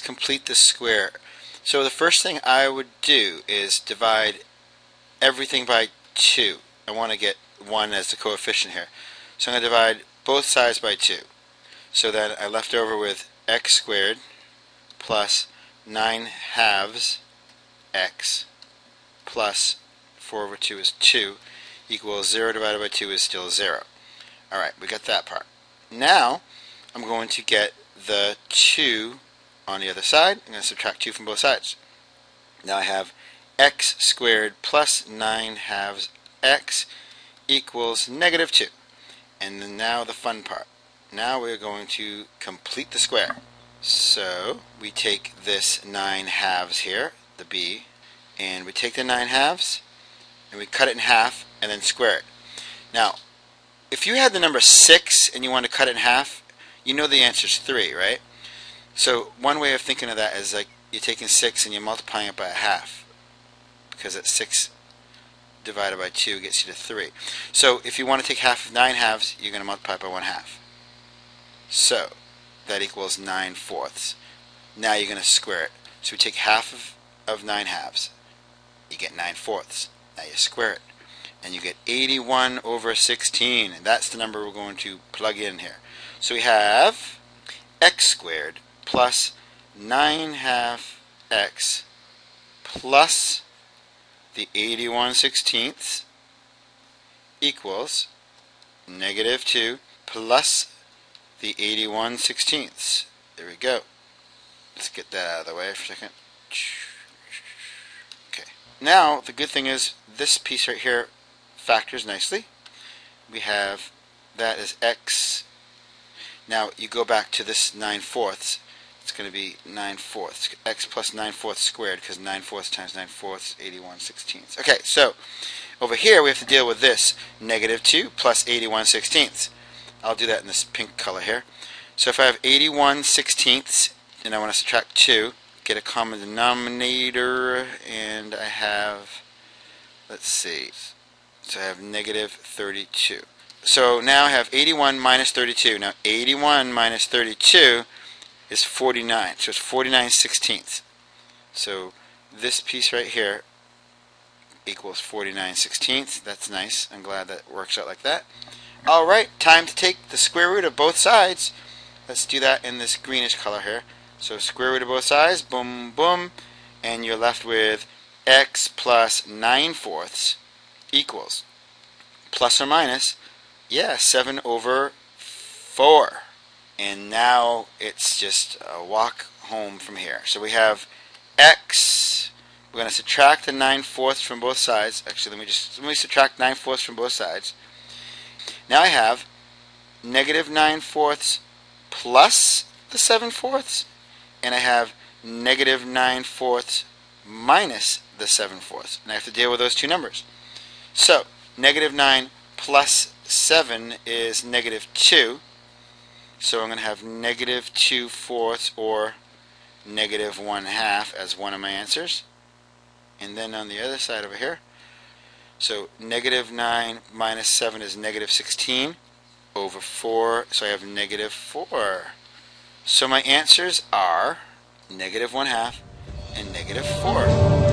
complete the square. So the first thing I would do is divide everything by 2. I want to get 1 as the coefficient here. So I'm going to divide both sides by 2. So then I left over with x squared plus 9 halves x plus 4 over 2 is 2 equals 0 divided by 2 is still 0. Alright, we got that part. Now, I'm going to get the 2 on the other side. I'm going to subtract 2 from both sides. Now I have x squared plus 9 halves x equals negative 2. And then now the fun part. Now we're going to complete the square. So we take this 9 halves here, the b, and we take the 9 halves and we cut it in half and then square it. Now, if you had the number 6 and you want to cut it in half, you know the answer is 3, right? So one way of thinking of that is like you're taking 6 and you're multiplying it by a half because it's 6 divided by 2 gets you to 3. So if you want to take half of 9 halves, you're going to multiply by 1 half. So that equals 9 fourths. Now you're going to square it. So we take half of, of 9 halves. You get 9 fourths. Now you square it. And you get 81 over 16. And that's the number we're going to plug in here. So we have x squared plus 9 half x plus the 81 sixteenths equals negative 2 plus the 81 sixteenths. There we go. Let's get that out of the way for a second. Okay. Now, the good thing is this piece right here factors nicely. We have that is x. Now, you go back to this 9 fourths. It's going to be 9 fourths. x plus 9 fourths squared because 9 fourths times 9 fourths, 81 sixteenths. Okay, so over here we have to deal with this. Negative 2 plus 81 sixteenths. I'll do that in this pink color here. So if I have 81 sixteenths and I want to subtract 2, get a common denominator, and I have, let's see, so I have negative 32. So now I have 81 minus 32. Now 81 minus 32 is 49. So it's 49 sixteenths. So this piece right here equals 49 sixteenths. That's nice. I'm glad that works out like that. Alright, time to take the square root of both sides. Let's do that in this greenish color here. So square root of both sides, boom, boom, and you're left with x plus 9 fourths equals plus or minus, yeah, 7 over 4. And now it's just a walk home from here. So we have x, we're going to subtract the 9 fourths from both sides. Actually, let me just, let me subtract 9 fourths from both sides. Now I have negative 9 fourths plus the 7 fourths, and I have negative 9 fourths minus the 7 fourths. And I have to deal with those two numbers. So, negative 9 plus 7 is negative 2. So I'm going to have negative 2 fourths or negative 1 half as one of my answers. And then on the other side over here, so negative 9 minus 7 is negative 16 over 4. So I have negative 4. So my answers are negative 1 half and negative 4.